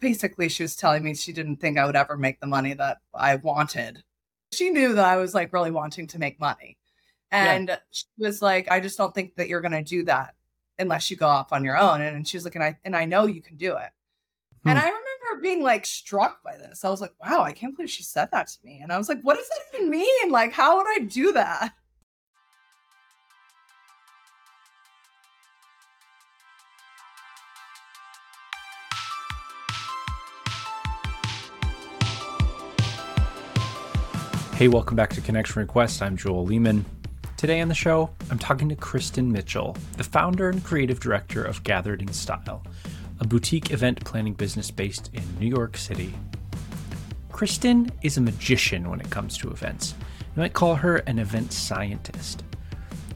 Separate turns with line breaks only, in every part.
basically she was telling me she didn't think I would ever make the money that I wanted. She knew that I was like really wanting to make money. And yeah. she was like, I just don't think that you're gonna do that unless you go off on your own. And she was like, and I and I know you can do it. Hmm. And I remember being like struck by this. I was like, wow, I can't believe she said that to me. And I was like, what does that even mean? Like, how would I do that?
Hey, welcome back to Connection Request. I'm Joel Lehman. Today on the show, I'm talking to Kristin Mitchell, the founder and creative director of Gathered in Style, a boutique event planning business based in New York City. Kristin is a magician when it comes to events. You might call her an event scientist.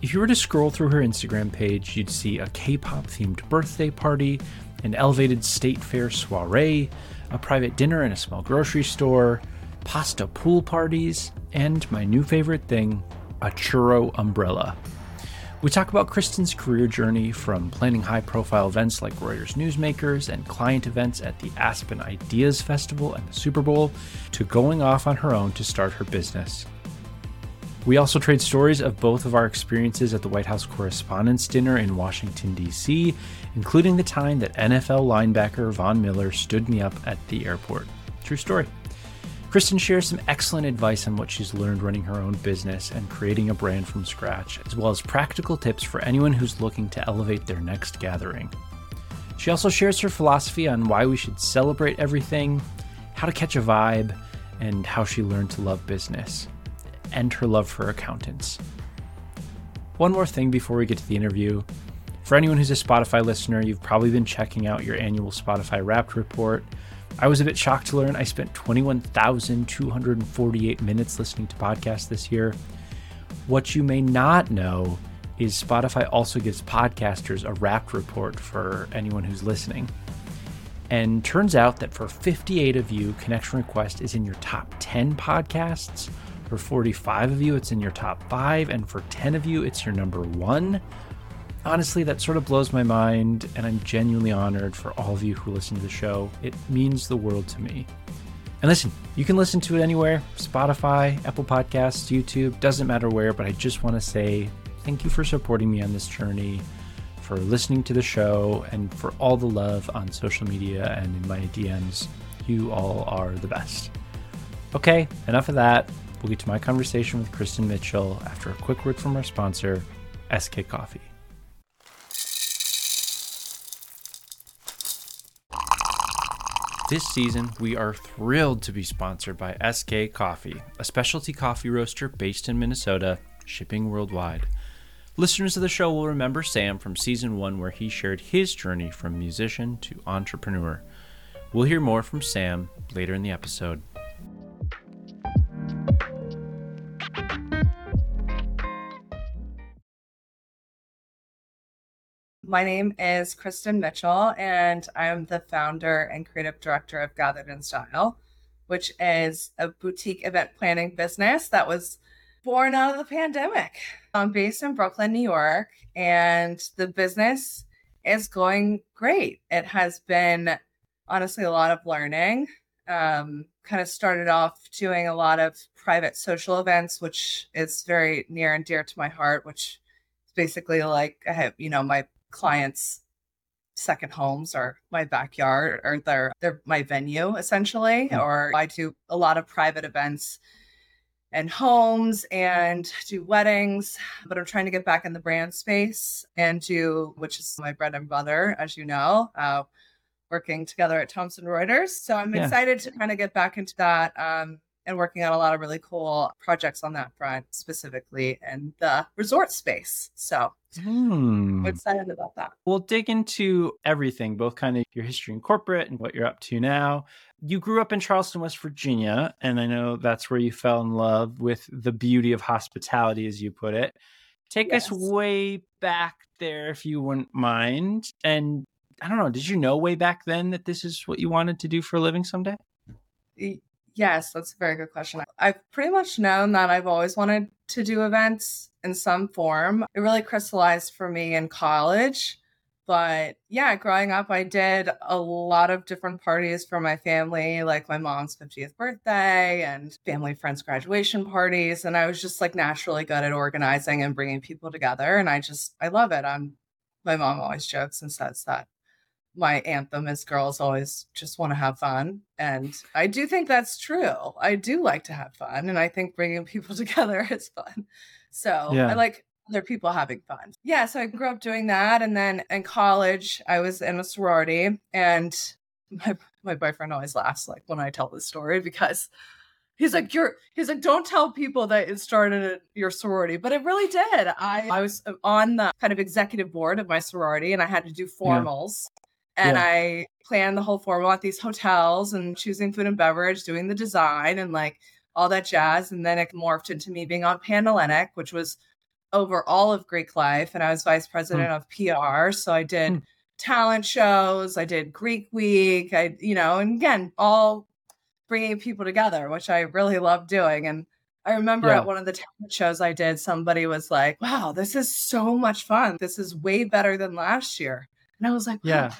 If you were to scroll through her Instagram page, you'd see a K pop themed birthday party, an elevated state fair soiree, a private dinner in a small grocery store, pasta pool parties, and my new favorite thing, a churro umbrella. We talk about Kristin's career journey from planning high profile events like Reuters Newsmakers and client events at the Aspen Ideas Festival and the Super Bowl to going off on her own to start her business. We also trade stories of both of our experiences at the White House Correspondents' Dinner in Washington, D.C., including the time that NFL linebacker Von Miller stood me up at the airport. True story. Kristin shares some excellent advice on what she's learned running her own business and creating a brand from scratch, as well as practical tips for anyone who's looking to elevate their next gathering. She also shares her philosophy on why we should celebrate everything, how to catch a vibe, and how she learned to love business, and her love for accountants. One more thing before we get to the interview. For anyone who's a Spotify listener, you've probably been checking out your annual Spotify Wrapped report I was a bit shocked to learn I spent 21,248 minutes listening to podcasts this year. What you may not know is Spotify also gives podcasters a wrapped report for anyone who's listening. And turns out that for 58 of you, Connection Request is in your top 10 podcasts. For 45 of you, it's in your top five. And for 10 of you, it's your number one honestly, that sort of blows my mind, and I'm genuinely honored for all of you who listen to the show. It means the world to me. And listen, you can listen to it anywhere Spotify, Apple Podcasts, YouTube, doesn't matter where, but I just want to say thank you for supporting me on this journey, for listening to the show, and for all the love on social media and in my DMs. You all are the best. Okay, enough of that. We'll get to my conversation with Kristin Mitchell after a quick word from our sponsor, SK Coffee. This season, we are thrilled to be sponsored by SK Coffee, a specialty coffee roaster based in Minnesota, shipping worldwide. Listeners of the show will remember Sam from season one, where he shared his journey from musician to entrepreneur. We'll hear more from Sam later in the episode.
My name is Kristin Mitchell, and I'm the founder and creative director of Gathered in Style, which is a boutique event planning business that was born out of the pandemic. I'm based in Brooklyn, New York, and the business is going great. It has been honestly a lot of learning. Um, kind of started off doing a lot of private social events, which is very near and dear to my heart, which is basically like I have, you know, my clients second homes or my backyard or they're they're my venue essentially mm-hmm. or i do a lot of private events and homes and do weddings but i'm trying to get back in the brand space and do which is my bread and butter as you know uh, working together at thomson reuters so i'm yeah. excited to kind of get back into that um, and working on a lot of really cool projects on that front, specifically in the resort space. So hmm. I'm excited about that.
We'll dig into everything, both kind of your history in corporate and what you're up to now. You grew up in Charleston, West Virginia, and I know that's where you fell in love with the beauty of hospitality, as you put it. Take yes. us way back there, if you wouldn't mind. And I don't know, did you know way back then that this is what you wanted to do for a living someday?
Yes, that's a very good question. I've pretty much known that I've always wanted to do events in some form. It really crystallized for me in college, but yeah, growing up, I did a lot of different parties for my family, like my mom's 50th birthday and family friends' graduation parties. And I was just like naturally good at organizing and bringing people together. And I just, I love it. I'm, my mom always jokes and says that my anthem is girls always just want to have fun. And I do think that's true. I do like to have fun. And I think bringing people together is fun. So yeah. I like other people having fun. Yeah, so I grew up doing that. And then in college, I was in a sorority. And my, my boyfriend always laughs like when I tell this story because he's like you're he's like don't tell people that it started at your sorority but it really did i i was uh, on the kind of executive board of my sorority and i had to do formals. And yeah. i planned the whole formal at these hotels and choosing food and beverage doing the design and like all that jazz and then it morphed into me being on panhellenic which was over all of Greek life, and I was vice hmm. president mm. of PR. So I did mm. talent shows, I did Greek Week, I, you know, and again, all bringing people together, which I really love doing. And I remember yeah. at one of the talent shows I did, somebody was like, wow, this is so much fun. This is way better than last year. And I was like, yeah,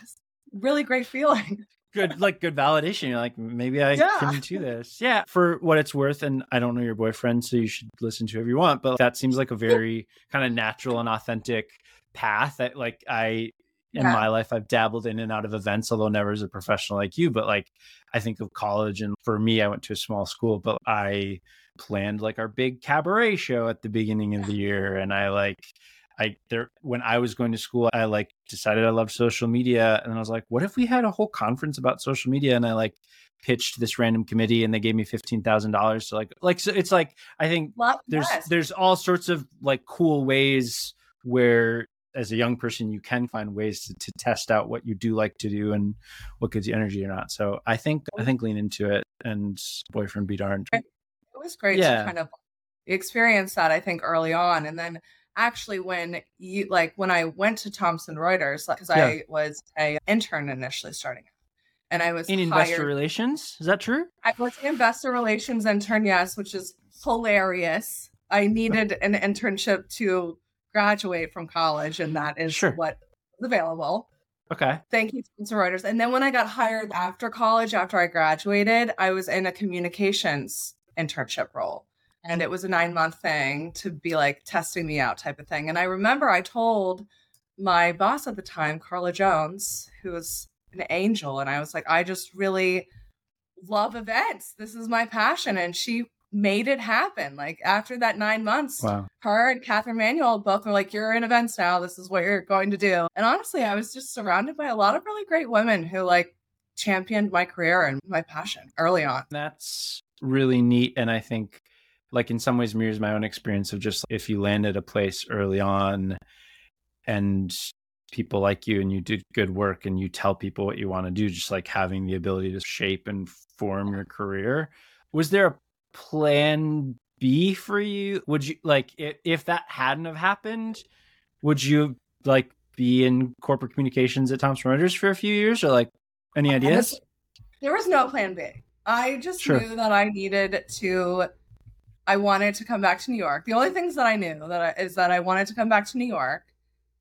really great feeling.
Good like good validation. You're like maybe i yeah. can do this. Yeah for what it's worth and i don't know your boyfriend so you should listen to whoever you want but that seems like a very kind of natural and authentic path that like i in yeah. my life i've dabbled in and out of events although never as a professional like you but like i think of college and for me i went to a small school but i planned like our big cabaret show at the beginning of the year and i like I there when I was going to school, I like decided I loved social media, and I was like, what if we had a whole conference about social media? And I like pitched this random committee, and they gave me fifteen thousand dollars. So like, like so it's like I think there's yes. there's all sorts of like cool ways where as a young person you can find ways to, to test out what you do like to do and what gives you energy or not. So I think I think lean into it and boyfriend be darned.
It was great yeah. to kind of experience that I think early on, and then actually when you like when I went to Thomson Reuters because yeah. I was a intern initially starting and I was
in hired, investor relations. Is that true?
I was in investor relations intern, yes, which is hilarious. I needed an internship to graduate from college, and that is sure. what was available.
Okay.
Thank you, Thomson Reuters. And then when I got hired after college, after I graduated, I was in a communications internship role and it was a nine month thing to be like testing me out type of thing. And I remember I told my boss at the time, Carla Jones, who was an angel, and I was like, I just really love events. This is my passion. And she made it happen. Like after that nine months, wow. her and Catherine Manuel both were like, You're in events now. This is what you're going to do. And honestly, I was just surrounded by a lot of really great women who like championed my career and my passion early on.
That's really neat. And I think like in some ways mirrors my own experience of just if you land at a place early on and people like you and you do good work and you tell people what you want to do just like having the ability to shape and form your career was there a plan b for you? Would you like if, that hadn't have happened would you like be in corporate communications at thomson reuters for a few years or like any ideas?
there was no plan b. I just sure. knew that i needed to I wanted to come back to New York. The only mm. things that I knew that I, is that I wanted to come back to New York,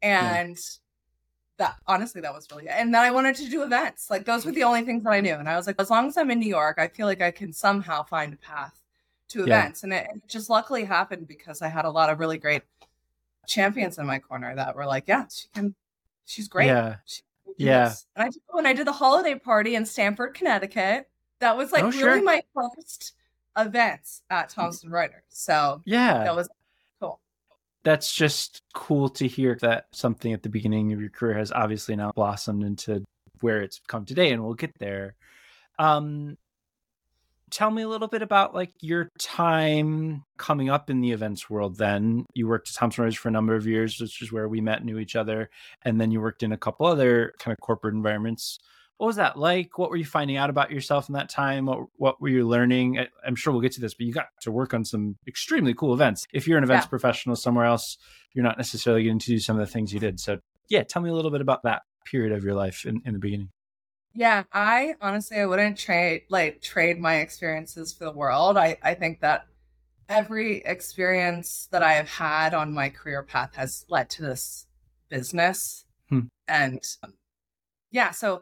and yeah. that honestly that was really good. And then I wanted to do events. Like those were the only things that I knew. And I was like, as long as I'm in New York, I feel like I can somehow find a path to events. Yeah. And it, it just luckily happened because I had a lot of really great champions in my corner that were like, yeah, she can, she's great.
Yeah.
She
yeah.
And I when I did the holiday party in Stamford, Connecticut, that was like oh, really sure. my first events at Thomson Reuters. So
yeah,
that was cool.
That's just cool to hear that something at the beginning of your career has obviously now blossomed into where it's come today, and we'll get there. Um, tell me a little bit about like your time coming up in the events world then you worked at thomson reuters for a number of years which is where we met knew each other and then you worked in a couple other kind of corporate environments what was that like? What were you finding out about yourself in that time? What what were you learning? I, am sure we'll get to this, but you got to work on some extremely cool events. If you're an events yeah. professional somewhere else, you're not necessarily getting to do some of the things you did. So yeah, tell me a little bit about that period of your life in, in the beginning.
Yeah, I honestly I wouldn't trade like trade my experiences for the world. I I think that every experience that I have had on my career path has led to this business. Hmm. And um, yeah, so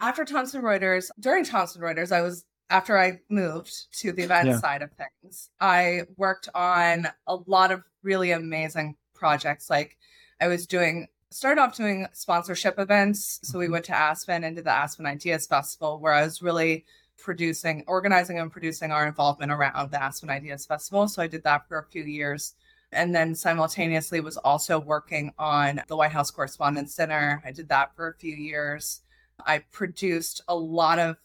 after Thomson Reuters, during Thomson Reuters, I was after I moved to the event yeah. side of things, I worked on a lot of really amazing projects. Like I was doing started off doing sponsorship events. So we mm-hmm. went to Aspen and did the Aspen Ideas Festival, where I was really producing, organizing, and producing our involvement around the Aspen Ideas Festival. So I did that for a few years. And then simultaneously was also working on the White House Correspondents' Center. I did that for a few years. I produced a lot of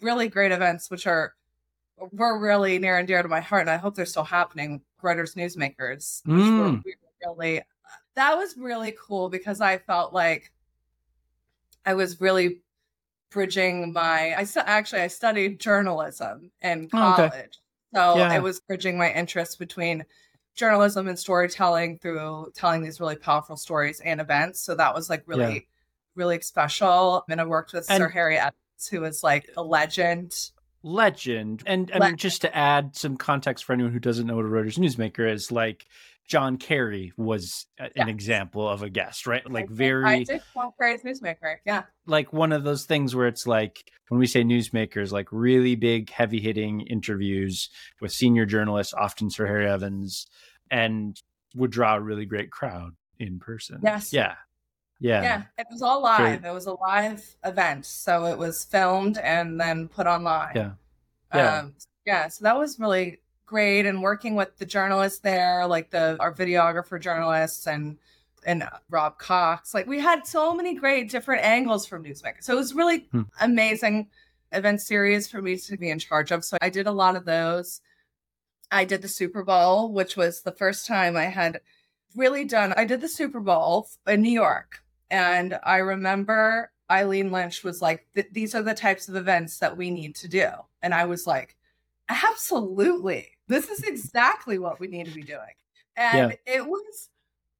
really great events, which are were really near and dear to my heart, and I hope they're still happening. Reuters Newsmakers, mm. really that was really cool because I felt like I was really bridging my I actually I studied journalism in college. Oh, okay. So yeah. I was bridging my interest between journalism and storytelling through telling these really powerful stories and events. So that was like really, yeah. Really special. And I worked with and, Sir Harry Evans, who is like a legend.
Legend. And I legend. mean, just to add some context for anyone who doesn't know what a Reuters newsmaker is, like John Kerry was an yes. example of a guest, right? Like very. I
did John Kerry's newsmaker. Yeah.
Like one of those things where it's like when we say newsmakers, like really big, heavy hitting interviews with senior journalists, often Sir Harry Evans, and would draw a really great crowd in person.
Yes.
Yeah. Yeah.
Yeah. It was all live. It was a live event. So it was filmed and then put online.
Yeah. Yeah.
Um, yeah. So that was really great and working with the journalists there, like the our videographer journalists and and Rob Cox. Like we had so many great different angles from Newsmaker. So it was really hmm. amazing event series for me to be in charge of. So I did a lot of those. I did the Super Bowl, which was the first time I had really done. I did the Super Bowl in New York. And I remember Eileen Lynch was like, these are the types of events that we need to do. And I was like, absolutely. This is exactly what we need to be doing. And yeah. it was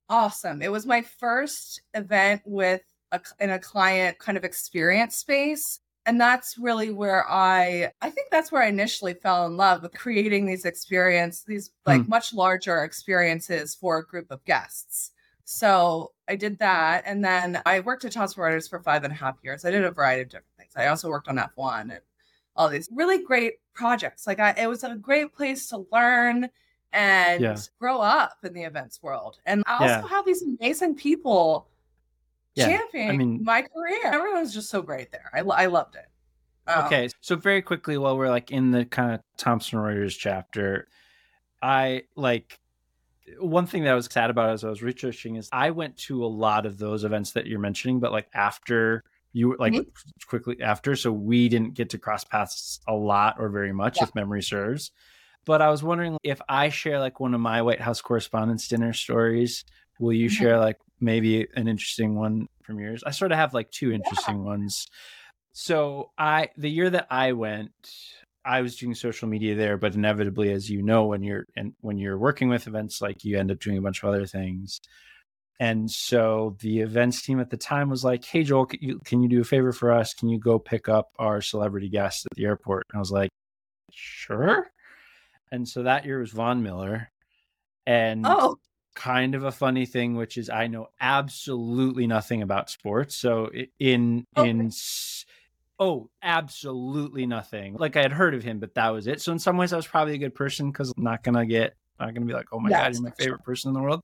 awesome. It was my first event with a, in a client kind of experience space. And that's really where I, I think that's where I initially fell in love with creating these experience, these like hmm. much larger experiences for a group of guests. So I did that. And then I worked at Thomson Reuters for five and a half years. I did a variety of different things. I also worked on F1 and all these really great projects. Like I, it was a great place to learn and yeah. grow up in the events world. And I also yeah. have these amazing people yeah. championing I mean, my career. Everyone's just so great there. I, I loved it.
Um, okay, so very quickly, while we're like in the kind of Thomson Reuters chapter, I like one thing that I was sad about as I was researching is I went to a lot of those events that you're mentioning, but like after you like mm-hmm. quickly after so we didn't get to cross paths a lot or very much yeah. if memory serves but i was wondering if i share like one of my white house correspondents dinner stories will you mm-hmm. share like maybe an interesting one from yours i sort of have like two interesting yeah. ones so i the year that i went i was doing social media there but inevitably as you know when you're and when you're working with events like you end up doing a bunch of other things and so the events team at the time was like, "Hey Joel, can you, can you do a favor for us? Can you go pick up our celebrity guest at the airport?" And I was like, "Sure." And so that year was Von Miller, and
oh,
kind of a funny thing, which is I know absolutely nothing about sports. So in okay. Oh, absolutely nothing. Like I had heard of him, but that was it. So in some ways, I was probably a good person because I'm not gonna get not gonna be like, "Oh my god, you're my favorite person in the world."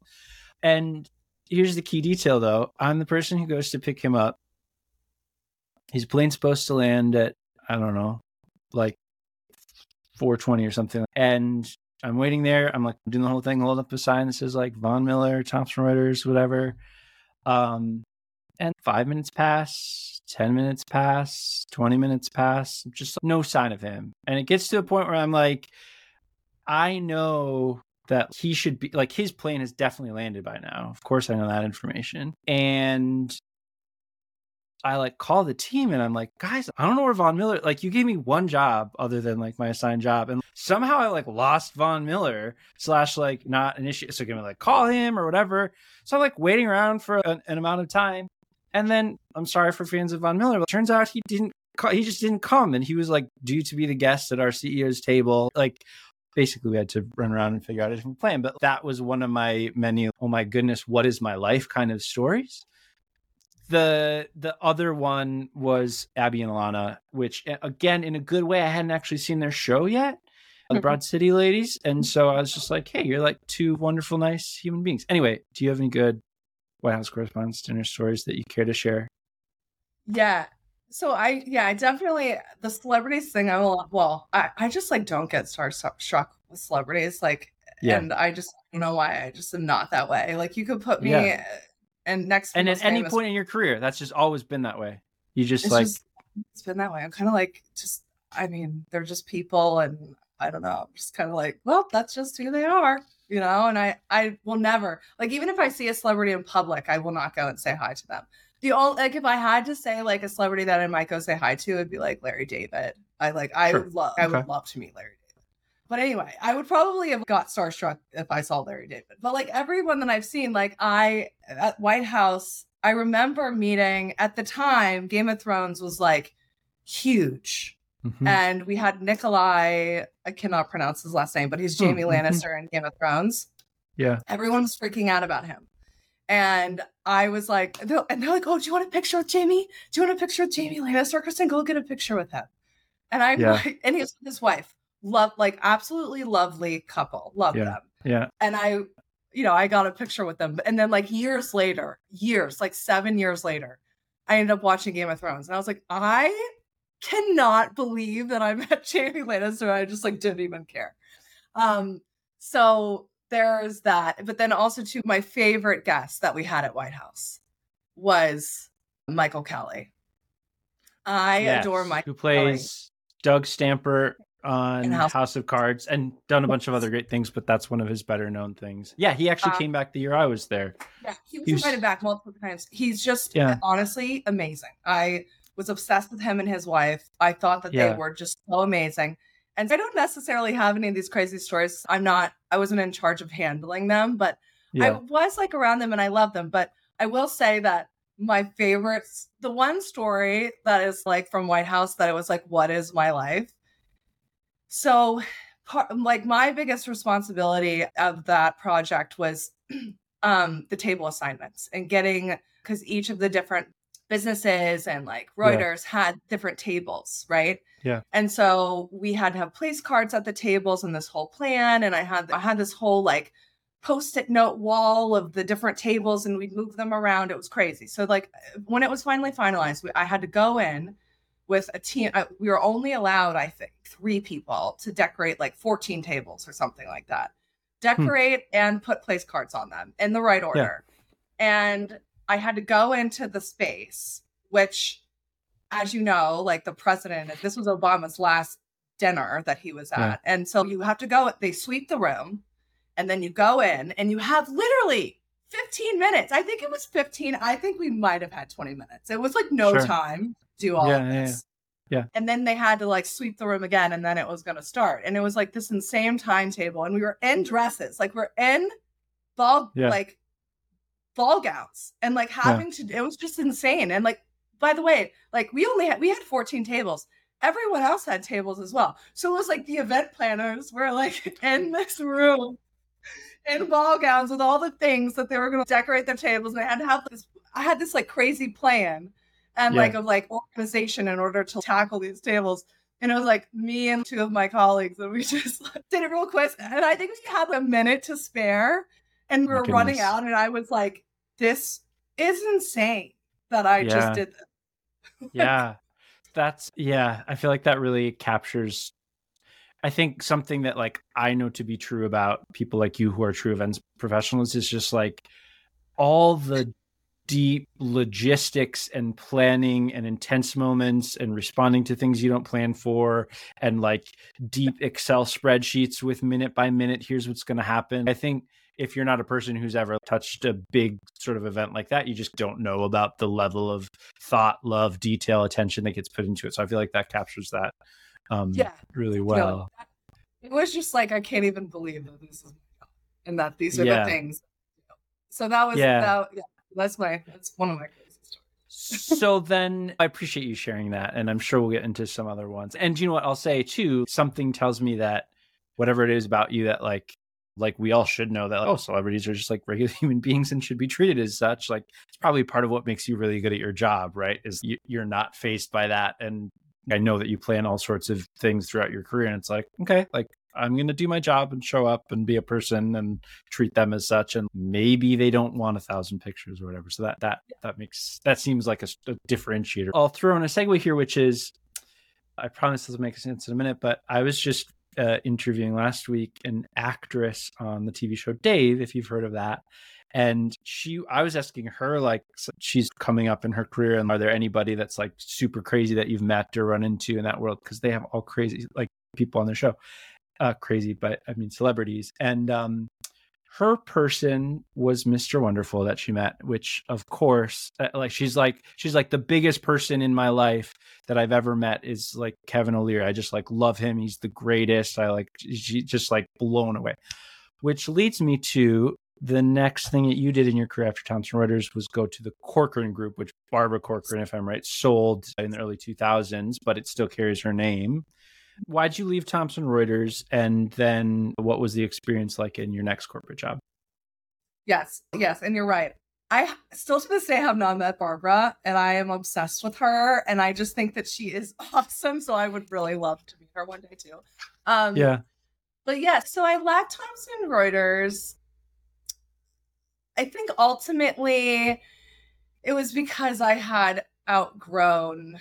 And here's the key detail though. I'm the person who goes to pick him up. His plane's supposed to land at I don't know, like 420 or something. And I'm waiting there. I'm like doing the whole thing, hold up a sign that says like Von Miller, Thomson Reuters, whatever. Um, and five minutes pass, 10 minutes pass, 20 minutes pass, just no sign of him. And it gets to a point where I'm like, I know that he should be like his plane has definitely landed by now. Of course, I know that information. And I like call the team and I'm like, guys, I don't know where Von Miller. Like, you gave me one job other than like my assigned job, and somehow I like lost Von Miller slash like not initiate. So give me like call him or whatever. So I'm like waiting around for an, an amount of time, and then I'm sorry for fans of Von Miller. But turns out he didn't. He just didn't come, and he was like due to be the guest at our CEO's table. Like basically we had to run around and figure out a different plan. But that was one of my many, oh my goodness, what is my life kind of stories. the the other one was Abbi and Ilana, which again in a good way. I hadn't actually seen their show yet, the
Mhm.
Broad City ladies, and so I was just like, hey, you're like two wonderful, nice human beings. Anyway, do you have any good White House Correspondents' Dinner stories that you care to share?
Yeah. So I yeah, I definitely the celebrities thing I will well, I, I just like don't get starstruck with celebrities. Like
Yeah.
and I just don't know why. I just am not that way. Like you could put me
Yeah.
and next
And at any point in your career, that's just always been that way. You just
it's
like
just it's been that way. I'm kind of like just I mean, they're just people and I don't know. I'm just kind of like, well, that's just who they are, you know, and I I will never like even if I see a celebrity in public, I will not go and say hi to them. The only like if I had to say like a celebrity that I might go say hi to, it'd be like Larry David. I like I
Sure.
would love I would love to meet Larry David. But anyway, I would probably have got starstruck if I saw Larry David. But like everyone that I've seen, like I at White House, I remember meeting at the time Game of Thrones was like huge.
Mhm.
And we had Nikolaj, I cannot pronounce his last name, but he's Jamie
Hmm, mhm.
Lannister in Game of Thrones.
yeah,
Everyone was freaking out about him. And I was like, and they're like, oh, do you want a picture with Jamie? Do you want a picture with Jamie Lannister? Kristin, go get a picture with him. And I'm
Yeah.
like, and he's his wife, love, like absolutely lovely couple, love
Yeah.
them.
yeah,
And I, you know, I got a picture with them. And then like years later, years, like seven years later, I ended up watching Game of Thrones. And I was like, I cannot believe that I met Jamie Lannister. I just like didn't even care. Um, so there's that. But then also too, my favorite guest that we had at White House was Michael Kelly. I
Yes.
adore Michael.
Who plays Doug Stamper on House.
House-
of Cards and done a bunch of other great things, but that's one of his better known things. Yeah, he actually
Uh,
came back the year I was there.
Yeah, he was
He was-
invited back multiple times. He's just
Yeah.
honestly amazing. I was obsessed with him and his wife. I thought that
Yeah.
they were just so amazing. And I don't necessarily have any of these crazy stories. I'm not, I wasn't in charge of handling them, but I was like around them and I love them. But I will say that my favorites, the one story that is like from White House that it was like, what is my life? So, part, like my biggest responsibility of that project was um the table assignments and getting because each of the different businesses and like
Yeah.
Reuters had different tables, right?
Yeah.
And so we had to have place cards at the tables and this whole plan. And I had I had this whole like post-it note wall of the different tables and we'd move them around. It was crazy. So like when it was finally finalized, we, I had to go in with a team. uh, We were only allowed, I think, three people to decorate like 14 tables or something like that. Decorate and put place cards on them in the right order. And I had to go into the space, which, as you know, like the president, this was Obama's last dinner that he was at.
Yeah.
And so you have to go, they sweep the room and then you go in and you have literally 15 minutes. I think it was 15. I think we might have had 20 minutes. It was like no
Sure.
time to do all
Yeah,
of
yeah, yeah.
this.
Yeah.
And then they had to like sweep the room again and then it was going to start. And it was like this insane timetable. And we were in dresses, like we're in ball, like ball gowns and like having to, it was just insane. And like, by the way, like we only had, we had 14 tables. Everyone else had tables as well. So it was like the event planners were like in this room in ball gowns with all the things that they were going to decorate their tables. And I had to have this, I had this like crazy plan and
Yeah.
like of like organization in order to tackle these tables. And it was like me and two of my colleagues, and we just like, did it real quick. And I think we had a minute to spare, and we were running out. And I was like, "This is insane that I
Yeah.
just did this."
yeah that's yeah i feel like that really captures i think something that like i know to be true about people like you who are true events professionals is just like all the deep logistics and planning and intense moments and responding to things you don't plan for and like deep excel spreadsheets with minute by minute here's what's going to happen i think if you're not a person who's ever touched a big sort of event like that you just don't know about the level of thought love detail attention that gets put into it so i feel like that captures that um
Yeah,
really well
it was just like I can't even believe that this is and that these are
Yeah.
the things. So that was
Yeah.
that, yeah, that's my that's one of my crazy stories.
so then I appreciate you sharing that, and I'm sure we'll get into some other ones. And you know what I'll say too? Something tells me that whatever it is about you that like like we all should know that like, oh celebrities are just like regular human beings and should be treated as such like it's probably part of what makes you really good at your job right? Is you, you're not faced by that and i know that you plan all sorts of things throughout your career and it's like okay like i'm going to do my job and show up and be a person and treat them as such and maybe they don't want a thousand pictures or whatever. So that that that makes that seems like a, a differentiator. I'll throw in a segue here which is I promise this will make sense in a minute, but I was just uh, interviewing last week an actress on the TV show Dave, if you've heard of that. And she, I was asking her, like, she's coming up in her career, and are there anybody that's like super crazy that you've met or run into in that world? Because they have all crazy, like, people on their show. Uh, crazy, but I mean, celebrities. And um, her person was Mr. Wonderful that she met, which of course, uh, like she's like she's like the biggest person in my life that I've ever met is like Kevin O'Leary. I just like love him. He's the greatest. I like she just like blown away. Which leads me to the next thing that you did in your career after Thomson Reuters was go to the Corcoran Group, which Barbara Corcoran, if I'm right, sold in the early 2000s, but it still carries her name. Why'd you leave Thomson Reuters? And then what was the experience like in your next corporate job?
Yes, yes. And you're right. I still to this day have not met Barbara and I am obsessed with her. And I just think that she is awesome. So I would really love to meet her one day too.
Um, yeah.
But yeah, so I left Thomson Reuters. I think ultimately it was because I had outgrown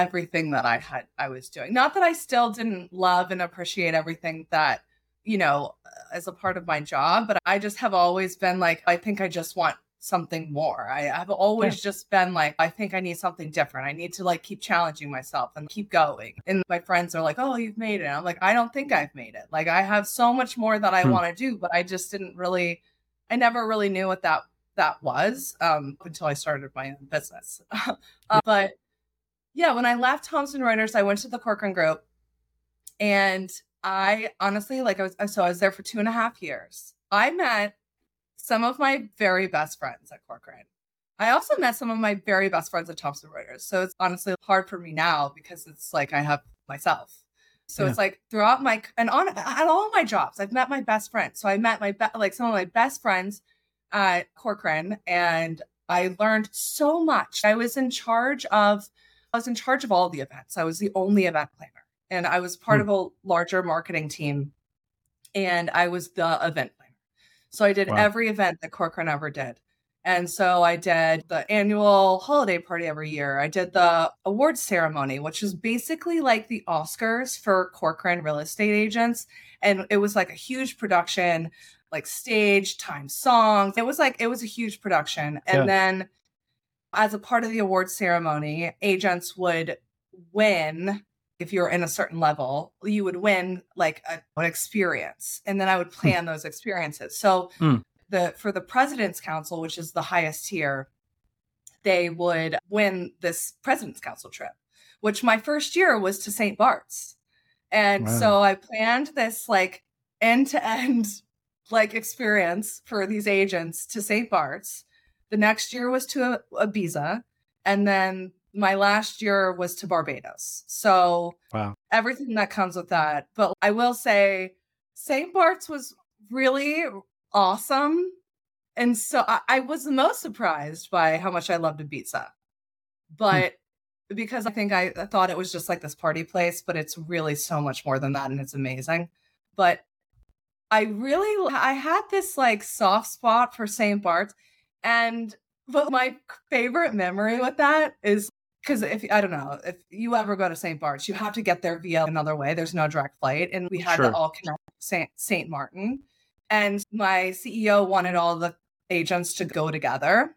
everything that I had I was doing. Not that I still didn't love and appreciate everything that, you know, as a part of my job, but I just have always been like I think I just want something more. I have always yeah. just been like I think I need something different. I need to like keep challenging myself and keep going. And my friends are like, "Oh, you've made it." I'm like, "I don't think I've made it. Like I have so much more that I hmm. want to do, but I just didn't really I never really knew what that that was um until I started my own business. uh, but yeah, when I left Thomson Reuters, I went to the Corcoran Group, and I honestly like I was uh, so I was there for two and a half years. I met some of my very best friends at Corcoran. I also met some of my very best friends at Thomson Reuters. So it's honestly hard for me now because it's like I have myself. So yeah. it's like throughout my and on at all my jobs, I've met my best friends. So I met my be- like some of my best friends at Corcoran, and I learned so much. I was in charge of I was in charge of all the events. I was the only event planner, and I was part hmm. of a larger marketing team, and I was the event planner. So I did wow. every event that Corcoran ever did. And so I did the annual holiday party every year. I did the awards ceremony, which is basically like the Oscars for Corcoran real estate agents. And it was like a huge production, like stage, time, songs. It was like, it was a huge production. And yeah. then as a part of the award ceremony, agents would win if you're in a certain level, you would win like a, an experience, and then I would hmm. plan those experiences. So mm. the for the President's Council, which is the highest tier, they would win this President's Council trip, which my first year was to St. Bart's, and wow. so I planned this like end to end like experience for these agents to St. Bart's the next year was to Ibiza. And then my last year was to Barbados. So wow. everything that comes with that. But I will say St. Bart's was really awesome. And so I, I was the most surprised by how much I loved Ibiza. But hmm. because I think I, I thought it was just like this party place, but it's really so much more than that and it's amazing. But I really I had this like soft spot for St. Bart's and but my favorite memory with that is because if I don't know if you ever go to St. Bart's, you have to get there via another way. There's no direct flight, and we had sure. to all connect Saint Saint Martin. And my CEO wanted all the agents to go together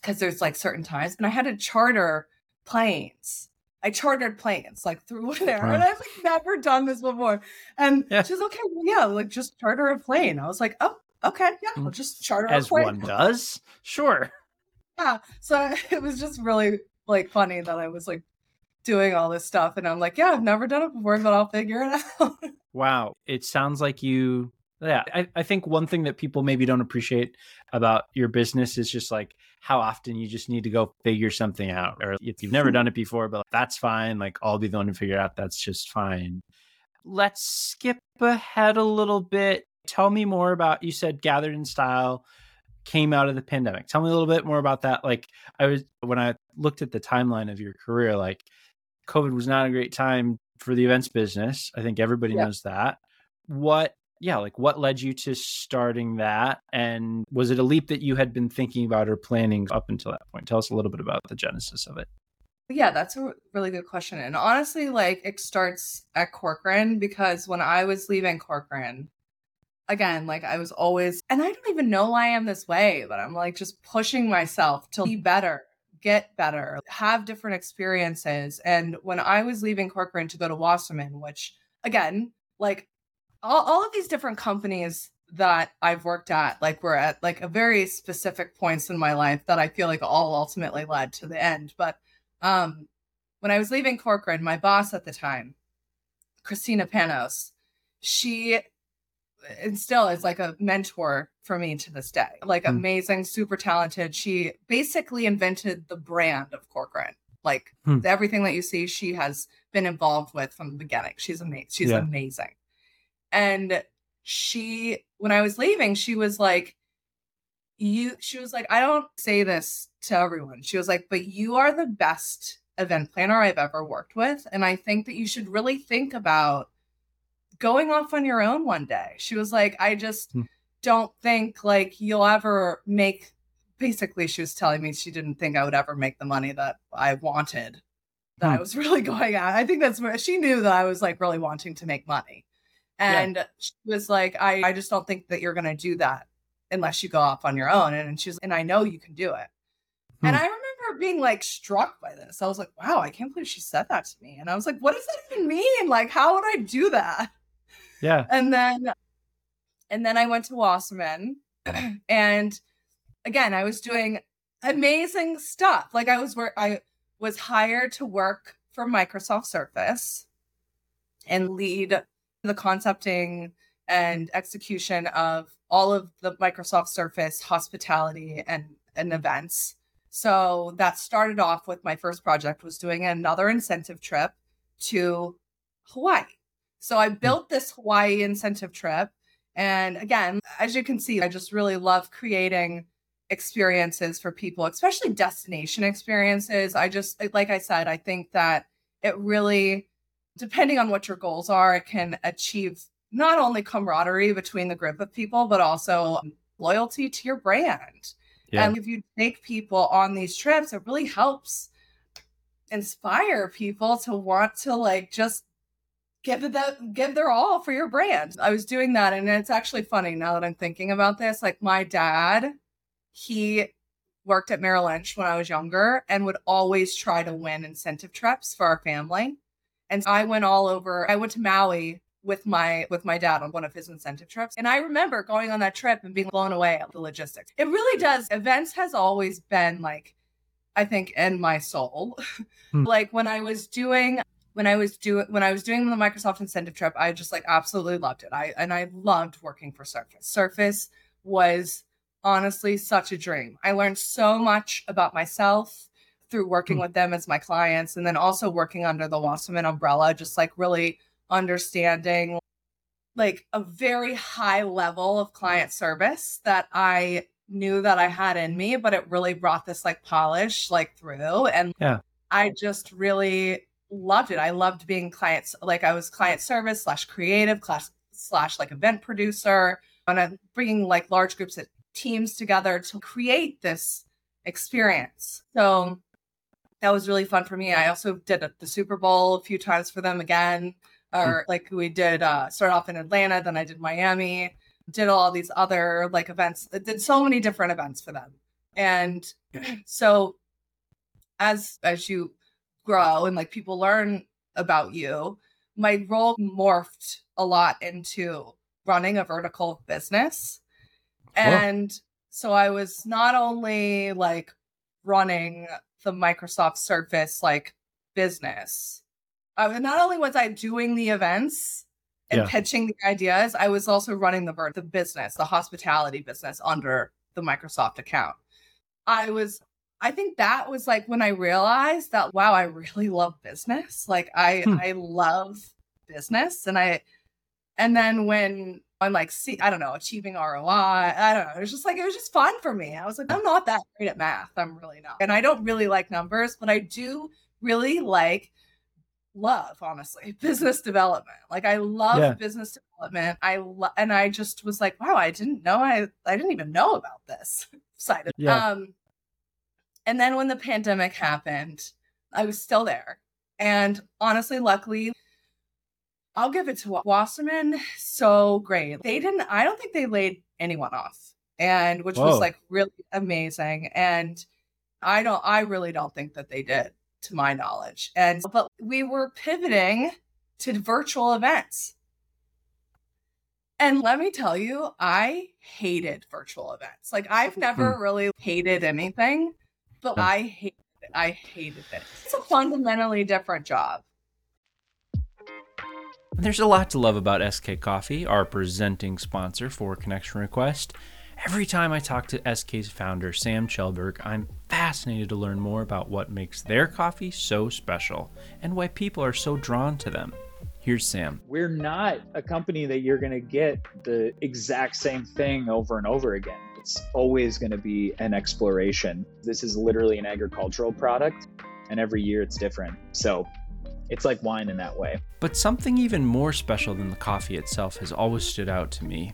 because there's like certain times, and I had to charter planes. I chartered planes like through there, and I've like, never done this before. And yeah. she's okay, well, yeah, like just charter a plane. I was like, oh, okay, yeah, I'll mm. just charter
as one does. Sure.
Yeah. So it was just really like funny that I was like doing all this stuff, and I'm like, yeah, I've never done it before, but I'll figure it out.
wow, it sounds like you. Yeah, I, I think one thing that people maybe don't appreciate about your business is just like how often you just need to go figure something out, or if you've never done it before, but that's fine. Like I'll be the one to figure out. That's just fine let's skip ahead a little bit. Tell me more about you said gathered in style came out of the pandemic. Tell me a little bit more about that. Like I was when I looked at the timeline of your career, like COVID was not a great time for the events business. I think everybody yeah. knows that. What yeah, like what led you to starting that? And was it a leap that you had been thinking about or planning up until that point? Tell us a little bit about the genesis of it.
Yeah, that's a really good question. And honestly, like it starts at Corcoran because when I was leaving Corcoran, again, like I was always, and I don't even know why I'm this way, but I'm like just pushing myself to be better, get better, have different experiences. And when I was leaving Corcoran to go to Wasserman, which again, like all, all of these different companies that I've worked at, like were at like a very specific points in my life that I feel like all ultimately led to the end. But um when I was leaving Corcoran, my boss at the time, Christina Panos, she and still is like a mentor for me to this day. Like mm. amazing, super talented. She basically invented the brand of Corcoran. Like mm. everything that you see, she has been involved with from the beginning. She's amazing. She's yeah. amazing. And she, when I was leaving, she was like, you, she was like, I don't say this to everyone. She was like, but you are the best event planner I've ever worked with. And I think that you should really think about going off on your own one day. She was like, I just hmm. don't think like you'll ever make basically she was telling me she didn't think I would ever make the money that I wanted that hmm. I was really going at. I think that's where she knew that I was like really wanting to make money. And yeah. she was like, I, I just don't think that you're going to do that unless you go off on your own. And, and she's, and I know you can do it. Hmm. And I remember being like struck by this. I was like, wow, I can't believe she said that to me. And I was like, what does that even mean? Like, how would I do that?
Yeah.
And then, and then I went to Wasserman and again, I was doing amazing stuff. Like I was where I was hired to work for Microsoft Surface and lead the concepting and execution of all of the Microsoft Surface hospitality and, and events. So that started off with my first project was doing another incentive trip to Hawaii. So I hmm. built this Hawaii incentive trip. And again, as you can see, I just really love creating experiences for people, especially destination experiences. I just, like I said, I think that it really depending on what your goals are, it can achieve not only camaraderie between the group of people, but also loyalty to your brand. Yeah. And if you take people on these trips, it really helps inspire people to want to like just give that give their all for your brand. I was doing that and it's actually funny now that I'm thinking about this. Like my dad, he worked at Merrill Lynch when I was younger and would always try to win incentive trips for our family. And I went all over. I went to Maui with my with my dad on one of his incentive trips and i remember going on that trip and being blown away at the logistics it really does events has always been like i think in my soul hmm. like when i was doing when i was doing when i was doing the microsoft incentive trip i just like absolutely loved it. I and i loved working for surface. Surface was honestly such a dream. I learned so much about myself through working mm with them as my clients and then also working under the Wasserman umbrella, just like really understanding like a very high level of client service that I knew that I had in me, but it really brought this like polish like through. And yeah. I just really loved it. I loved being clients, like I was client service slash creative class slash like event producer and I'm bringing like large groups of teams together to create this experience. So that was really fun for me. I also did the Super Bowl a few times for them again, or like we did uh, start off in Atlanta, then I did Miami, did all these other like events, I did so many different events for them. And so as as you grow and like people learn about you, my role morphed a lot into running a vertical business. And so I was not only like running the Microsoft Surface like business. Uh, not only was I doing the events and yeah. pitching the ideas, I was also running the the business, the hospitality business under the Microsoft account. I was I think that was like when I realized that wow, I really love business. Like I hmm. I love business. And I, and then when I'm like, see, I don't know, achieving ROI, I don't know. It was just like, it was just fun for me. I was like, I'm not that great at math. I'm really not. And I don't really like numbers, but I do really like love honestly business development like i love yeah. business development i lo- and i just was like wow i didn't know i i didn't even know about this side of yeah. um and then when the pandemic happened i was still there and honestly luckily i'll give it to wasserman so great they didn't i don't think they laid anyone off and which Whoa. was like really amazing and i don't i really don't think that they did to my knowledge. And but we were pivoting to virtual events. And let me tell you, I hated virtual events. Like I've never hmm. really hated anything, but I hated it. I hated it. It's a fundamentally different job.
There's a lot to love about SK Coffee, our presenting sponsor for Connection Request. Every time I talk to SK's founder, Sam Kjellberg, I'm fascinated to learn more about what makes their coffee so special and why people are so drawn to them. Here's Sam.
We're not a company that you're going to get the exact same thing over and over again. It's always going to be an exploration. This is literally an agricultural product, and every year it's different. So it's like wine in that way.
But something even more special than the coffee itself has always stood out to me.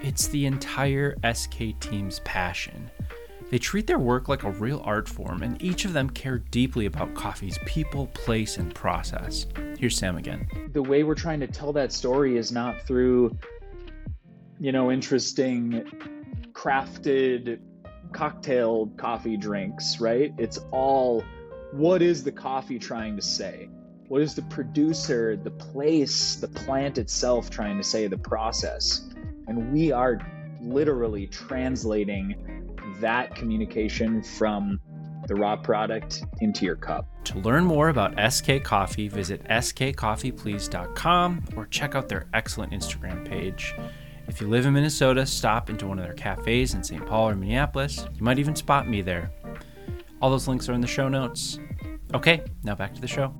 It's the entire SK team's passion. They treat their work like a real art form, and each of them care deeply about coffee's people, place, and process. Here's Sam again.
The way we're trying to tell that story is not through, you know, interesting, crafted, cocktail coffee drinks, right? It's all what is the coffee trying to say? What is the producer, the place, the plant itself trying to say, the process? And we are literally translating that communication from the raw product into your cup.
To learn more about SK Coffee, visit skcoffeeplease.com or check out their excellent Instagram page. If you live in Minnesota, stop into one of their cafes in St. Paul or Minneapolis. You might even spot me there. All those links are in the show notes. Okay, now back to the show.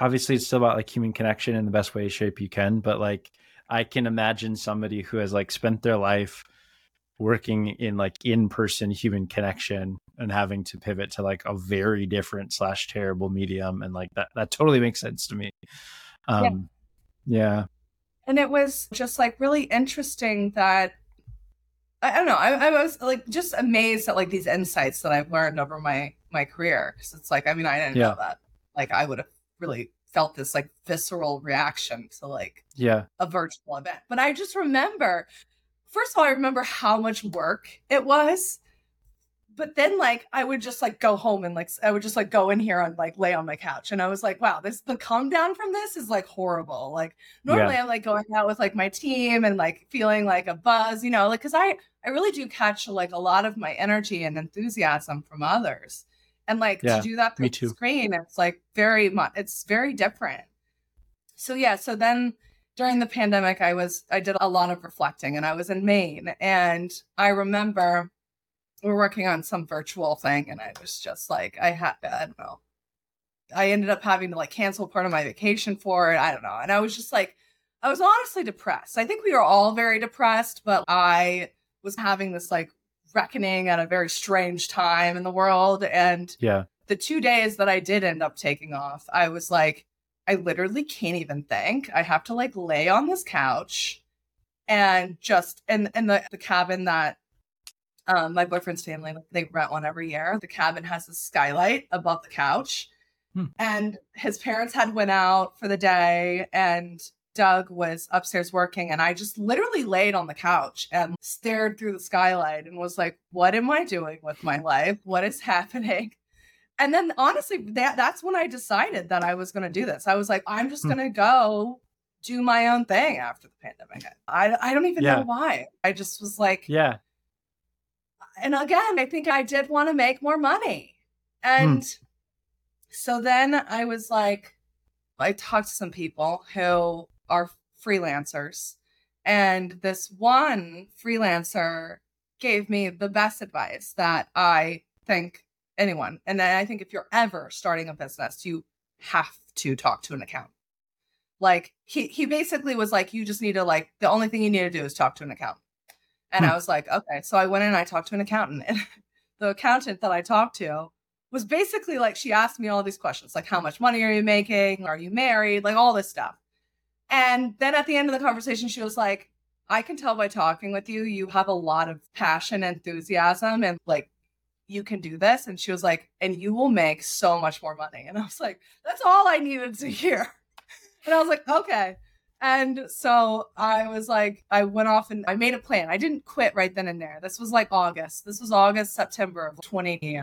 obviously it's still about like human connection in the best way shape you can but like i can imagine somebody who has like spent their life working in like in-person human connection and having to pivot to like a very different slash terrible medium and like that that totally makes sense to me um yeah. yeah.
and it was just like really interesting that I, I don't know I, I was like just amazed at like these insights that i've learned over my my career because it's like i mean i didn't yeah. know that like i would have really felt this like visceral reaction to like
yeah
a virtual event but i just remember first of all i remember how much work it was but then like i would just like go home and like i would just like go in here and like lay on my couch and i was like wow this the come down from this is like horrible. Like normally yeah. i'm like going out with like my team and like feeling like a buzz you know like because i i really do catch like a lot of my energy and enthusiasm from others and like yeah, to do that through the screen it's like very much it's very different. So yeah so then during the pandemic i was i did a lot of reflecting and i was in maine and i remember we are working on some virtual thing and i was just like i had i don't know i ended up having to like cancel part of my vacation for it i don't know and i was just like i was honestly depressed i think we were all very depressed but i was having this like reckoning at a very strange time in the world. And
yeah,
the two days that I did end up taking off, I was like, I literally can't even think. I have to like lay on this couch and just in in the, the cabin that um my boyfriend's family they rent one every year. The cabin has a skylight above the couch. Hmm. And his parents had went out for the day and Doug was upstairs working, and I just literally laid on the couch and stared through the skylight and was like, What am I doing with my life? What is happening? And then honestly, that that's when I decided that I was gonna do this. I was like, I'm just hmm. gonna go do my own thing after the pandemic. I I don't even yeah. know why. I just was like,
Yeah.
And again, I think I did want to make more money. Hmm. And so then I was like, I talked to some people who are freelancers. And this one freelancer gave me the best advice that I think anyone. And I think if you're ever starting a business, you have to talk to an accountant. Like he he basically was like, you just need to like the only thing you need to do is talk to an accountant. And
Hmm.
I was like, okay. So I went in and I talked to an accountant. And the accountant that I talked to was basically like she asked me all these questions, like how much money are you making? Are you married? Like all this stuff. And then at the end of the conversation, she was like, I can tell by talking with you, you have a lot of passion, enthusiasm, and like you can do this. And she was like, and you will make so much more money. And I was like, that's all I needed to hear. And I was like, okay. And so I was like, I went off and I made a plan. I didn't quit right then and there. This was like August. This was August, September of 20,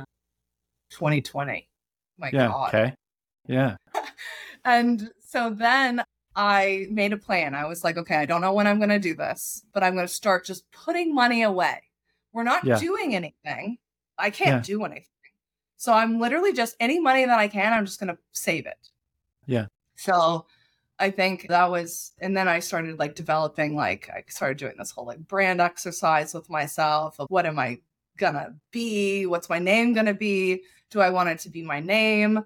2020. My
yeah.
God.
Okay. Yeah.
And so then I made a plan. I was like, okay, I don't know when I'm going to do this, but I'm going to start just putting money away. We're not
Yeah.
doing anything. I can't
Yeah.
do anything. So I'm literally just any money that I can, I'm just going to save it.
Yeah.
So I think that was, and then I started like developing, like, I started doing this whole like brand exercise with myself of what am I gonna be? What's my name gonna be? Do I want it to be my name?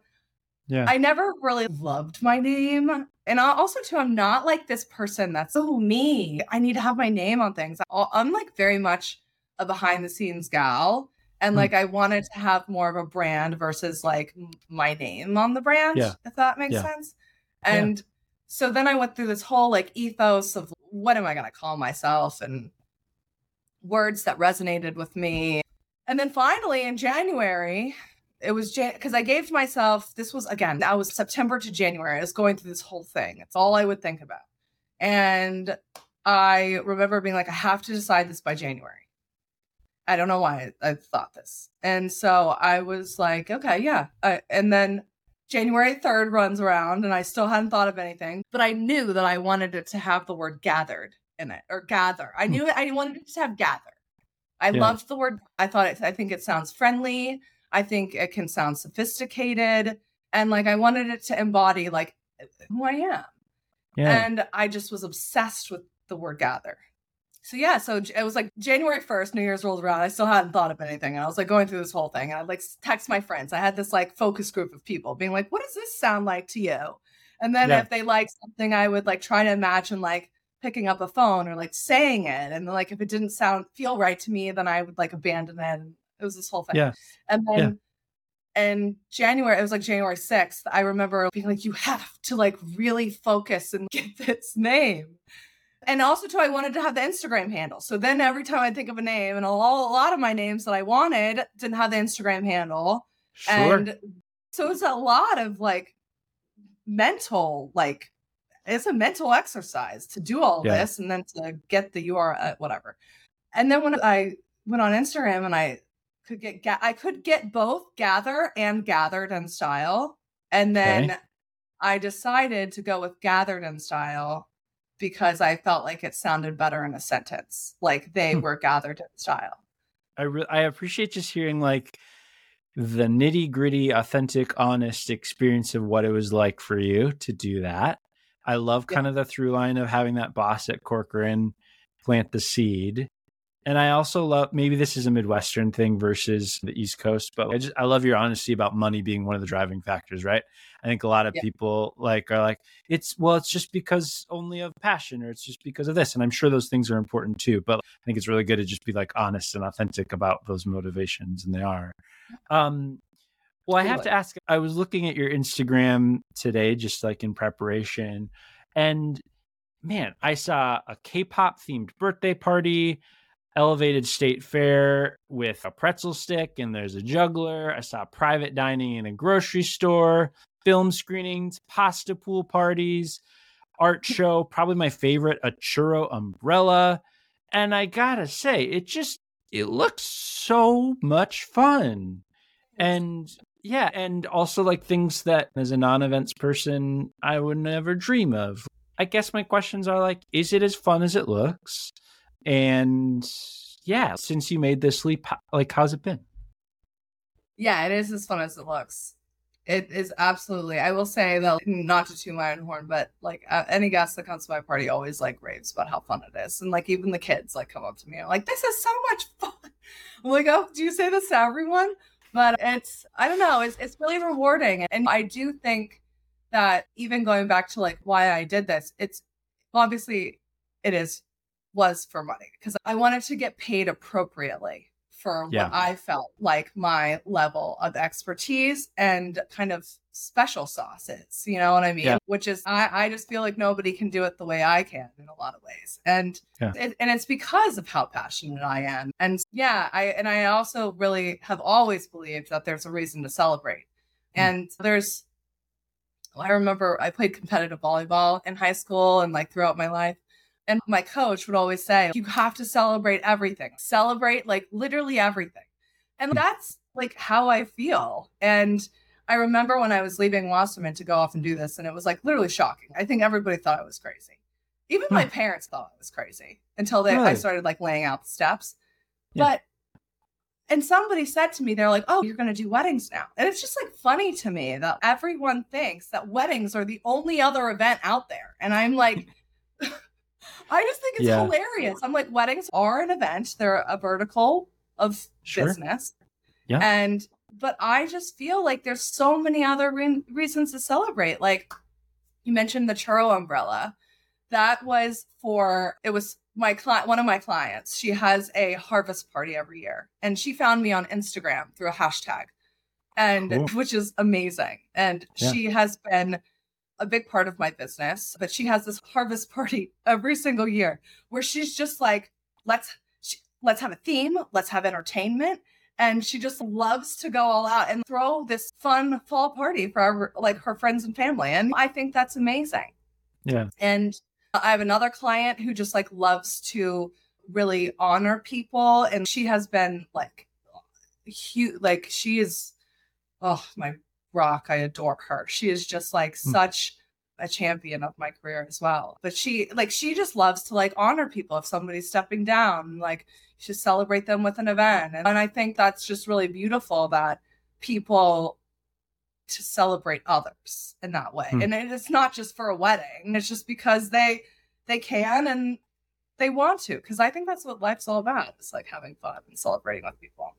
Yeah.
I never really loved my name. And also, too, I'm not like this person that's, oh, me. I need to have my name on things. I'm like very much a behind the scenes gal. And
Hmm.
like, I wanted to have more of a brand versus like my name on the brand,
Yeah.
if that makes
Yeah.
sense. And so then I went through this whole like ethos of what am I going to call myself and words that resonated with me. And then finally in January, it was because I gave myself this was again that was September to January. I was going through this whole thing. It's all I would think about, and I remember being like, I have to decide this by January. I don't know why I, I thought this, and so I was like, okay, yeah. I, and then January third runs around, and I still hadn't thought of anything, but I knew that I wanted it to have the word gathered in it or gather. I knew I wanted it to have gather. I
Yeah.
loved the word. I thought it. I think it sounds friendly. I think it can sound sophisticated, and like I wanted it to embody like who I am.
Yeah.
And I just was obsessed with the word gather. So yeah, so it was like January 1st, New Year's rolled around. I still hadn't thought of anything. And I was like going through this whole thing. And I'd like text my friends. I had this like focus group of people being like, what does this sound like to you? And then
Yeah.
if they liked something, I would like try to imagine like picking up a phone or like saying it. And like if it didn't sound feel right to me, then I would like abandon it. And it was this whole thing.
Yeah.
And then in January, it was like January 6th. I remember being like, you have to like really focus and get this name. And also, too, I wanted to have the Instagram handle. So then every time I think of a name, and a lot of my names that I wanted didn't have the Instagram handle.
Sure.
And so it's a lot of like mental, like, it's a mental exercise to do all
Yeah.
this and then to get the URL, uh, whatever. And then when I went on Instagram and I could get, ga- I could get both gather and gathered in style. And then
Okay.
I decided to go with gathered in style because I felt like it sounded better in a sentence, like they
Hmm.
were gathered in style.
I re- I appreciate just hearing like the nitty gritty, authentic, honest experience of what it was like for you to do that. I love
Yeah.
kind of the through line of having that boss at Corcoran plant the seed. And I also love maybe this is a Midwestern thing versus the East Coast, but I just I love your honesty about money being one of the driving factors, right? I think a lot of
Yeah.
people like are like, it's well, it's just because only of passion or it's just because of this. And I'm sure those things are important too. But I think it's really good to just be like honest and authentic about those motivations, and they are. Um, well, I have to ask. I was looking at your Instagram today, just like in preparation, and man, I saw a K-pop themed birthday party, elevated state fair with a pretzel stick, and there's a juggler. I saw private dining in a grocery store, film screenings, pasta pool parties, art hmm. show. Probably my favorite, a churro umbrella. And I gotta say, it just it looks so much fun. And yeah, and also like things that as a non-events person I would never dream of. I guess my questions are like, is it as fun as it looks? And yeah, since you made this leap, like how's it been?
Yeah, it is as fun as it looks. It is absolutely. I will say that, not to toot my own horn, but like uh, any guest that comes to my party always like raves about how fun it is, and like even the kids like come up to me and like, "This is so much fun." I'm like, "Oh, do you say this to everyone?" but it's I don't know, it's it's really rewarding. And I do think that even going back to like why I did this, it's obviously it is was for money because I wanted to get paid appropriately for
Yeah.
what I felt like my level of expertise and kind of special sauces. You know what I mean?
Yeah.
Which is I, I just feel like nobody can do it the way I can in a lot of ways. And
Yeah.
it, and it's because of how passionate I am. And yeah, I and I also really have always believed that there's a reason to celebrate.
Hmm.
And there's I remember I played competitive volleyball in high school and like throughout my life. And my coach would always say, you have to celebrate everything. Celebrate like literally everything. And hmm. that's like how I feel. And I remember when I was leaving Wasserman to go off and do this, and it was like literally shocking. I think everybody thought I was crazy. Even hmm. my parents thought I was crazy until they I started like laying out the steps.
Yeah.
But and somebody said to me, they're like, oh, you're going to do weddings now. And it's just like funny to me that everyone thinks that weddings are the only other event out there. And I'm like, I just think it's
Yeah.
hilarious. I'm like, weddings are an event, they're a vertical of
Sure.
business.
Yeah.
And, but I just feel like there's so many other re- reasons to celebrate. Like you mentioned the churro umbrella. That was for, it was my client, one of my clients. She has a harvest party every year and she found me on Instagram through a hashtag and
Cool.
which is amazing. And
Yeah.
she has been a big part of my business, but she has this harvest party every single year where she's just like, let's she, let's have a theme, let's have entertainment, and she just loves to go all out and throw this fun fall party for our, like her friends and family, and I think that's amazing.
Yeah.
And I have another client who just like loves to really honor people, and she has been like huge, like she is, oh my rock. I adore her. She is just like
Hmm.
such a champion of my career as well. But she like she just loves to like honor people if somebody's stepping down, like should celebrate them with an event. And, and I think that's just really beautiful that people to celebrate others in that way.
Hmm.
And it- it's not just for a wedding. It's just because they they can and they want to. Cause I think that's what life's all about. It's like having fun and celebrating with people.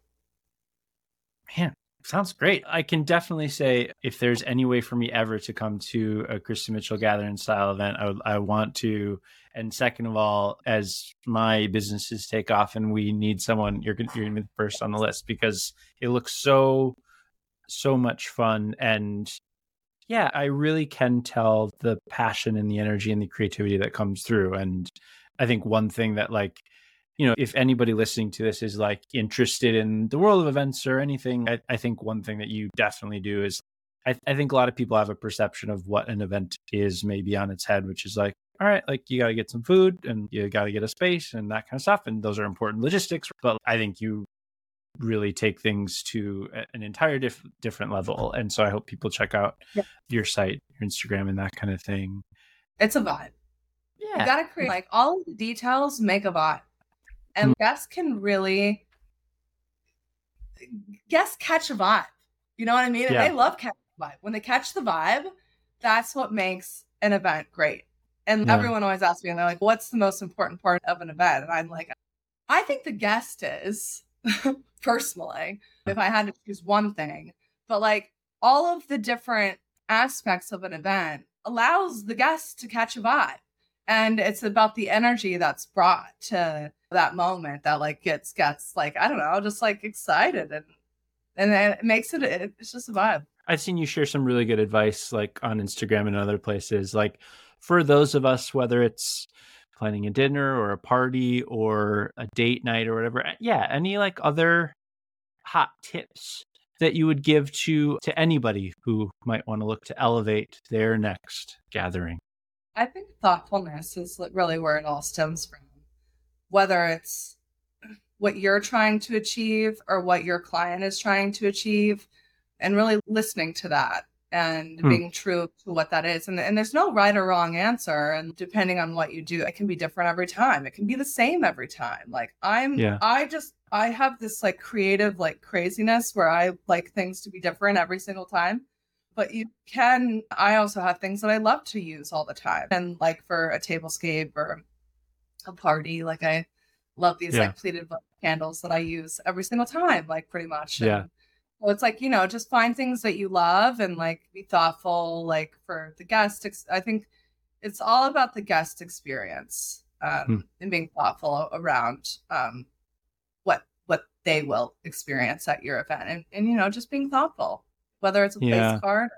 Man, sounds great. I can definitely say if there's any way for me ever to come to a Kristin Mitchell gathering style event, I I want to. And second of all, as my businesses take off and we need someone, you're you're gonna be first on the list because it looks so so much fun and yeah, I really can tell the passion and the energy and the creativity that comes through. And I think one thing that like you know, if anybody listening to this is like interested in the world of events or anything, I, I think one thing that you definitely do is I, I think a lot of people have a perception of what an event is maybe on its head, which is like, all right, like you got to get some food and you got to get a space and that kind of stuff. And those are important logistics. But I think you really take things to an entire diff- different level. And so I hope people check out
Yeah.
your site, your Instagram, and that kind of thing.
It's a vibe.
Yeah.
You gotta create like all the details make a vibe. And mm. guests can really guests catch a vibe. You know what I mean? And they love catching the vibe. When they catch the vibe, that's what makes an event great. And
Yeah.
everyone always asks me, and they're like, what's the most important part of an event? And I'm like, I think the guest is personally, if I had to choose one thing, but like all of the different aspects of an event allows the guest to catch a vibe. And it's about the energy that's brought to that moment that like gets gets like, I don't know, just like excited and and then it makes it it's just a vibe.
I've seen you share some really good advice like on Instagram and other places. Like for those of us, whether it's planning a dinner or a party or a date night or whatever, yeah, any like other hot tips that you would give to to anybody who might want to look to elevate their next gathering.
I think thoughtfulness is really where it all stems from. Whether it's what you're trying to achieve or what your client is trying to achieve, and really listening to that and
Hmm.
being true to what that is. And, and there's no right or wrong answer. And depending on what you do, it can be different every time. It can be the same every time. Like I'm,
Yeah.
I just, I have this like creative like craziness where I like things to be different every single time but you can i also have things that i love to use all the time and like for a tablescape or a party like i love these
Yeah.
like pleated candles that i use every single time like pretty much
Yeah.
And So it's like, you know, just find things that you love and like be thoughtful, like for the guest. Ex- I think it's all about the guest experience um, hmm. and being thoughtful around um, what what they will experience at your event and, and you know, just being thoughtful, whether it's a yeah. place card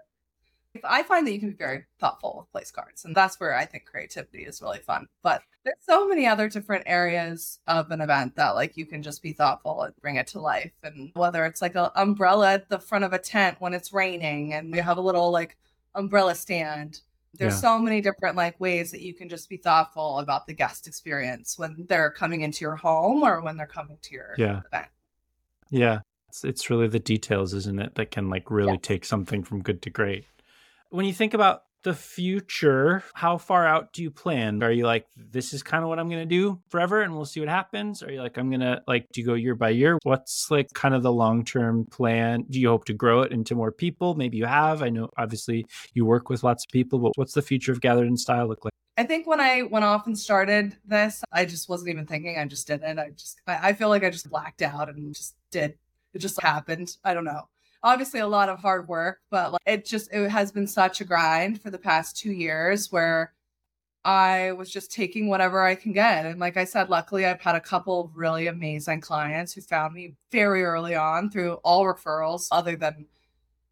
I find that you can be very thoughtful with place cards, and that's where I think creativity is really fun. But there's so many other different areas of an event that like you can just be thoughtful and bring it to life. And whether it's like an umbrella at the front of a tent when it's raining, and you have a little like umbrella stand. There's yeah. so many different like ways that you can just be thoughtful about the guest experience when they're coming into your home or when they're coming to your
yeah.
event.
Yeah. It's, it's really the details, isn't it, that can like really take something from good to great. When you think about the future, how far out do you plan? Are you like, this is kind of what I'm going to do forever and we'll see what happens? Are you like, I'm going to like, do you go year by year? What's like kind of the long term plan? Do you hope to grow it into more people? Maybe you have. I know obviously you work with lots of people, but what's the future of Gathered in Style look like?
I think when I went off and started this, I just wasn't even thinking. I just did it. I just, I, I feel like I just blacked out and just did. It just happened. I don't know obviously a lot of hard work, but like, it just it has been such a grind for the past two years where I was just taking whatever I can get. And like I said, luckily I've had a couple of really amazing clients who found me very early on through all referrals, other than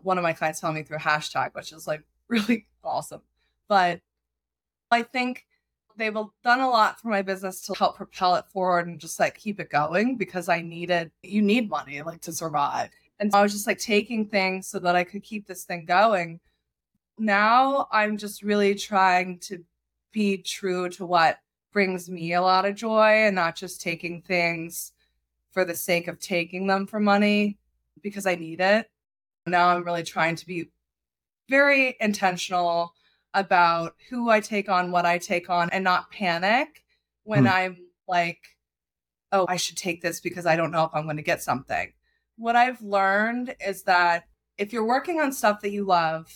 one of my clients found me through hashtag, which is like really awesome. But I think they've done a lot for my business to help propel it forward and just like keep it going because I needed you need money like to survive. And so I was just like taking things so that I could keep this thing going. Now I'm just really trying to be true to what brings me a lot of joy and not just taking things for the sake of taking them for money because I need it. Now I'm really trying to be very intentional about who I take on, what I take on, and not panic when hmm. I'm like, oh, I should take this because I don't know if I'm going to get something what I've learned is that if you're working on stuff that you love,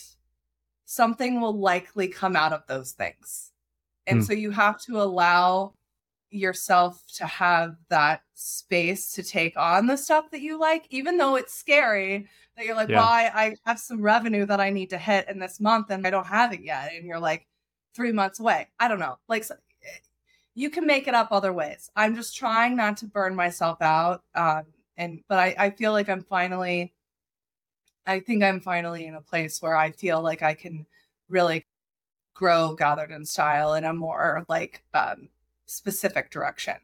something will likely come out of those things. And mm. so you have to allow yourself to have that space to take on the stuff that you like, even though it's scary that you're like, yeah. well, I, I have some revenue that I need to hit in this month and I don't have it yet. And you're like three months away. I don't know. Like, you can make it up other ways. I'm just trying not to burn myself out. Um, and but I, I feel like i'm finally i think i'm finally in a place where i feel like i can really grow gathered in style in a more like um, specific direction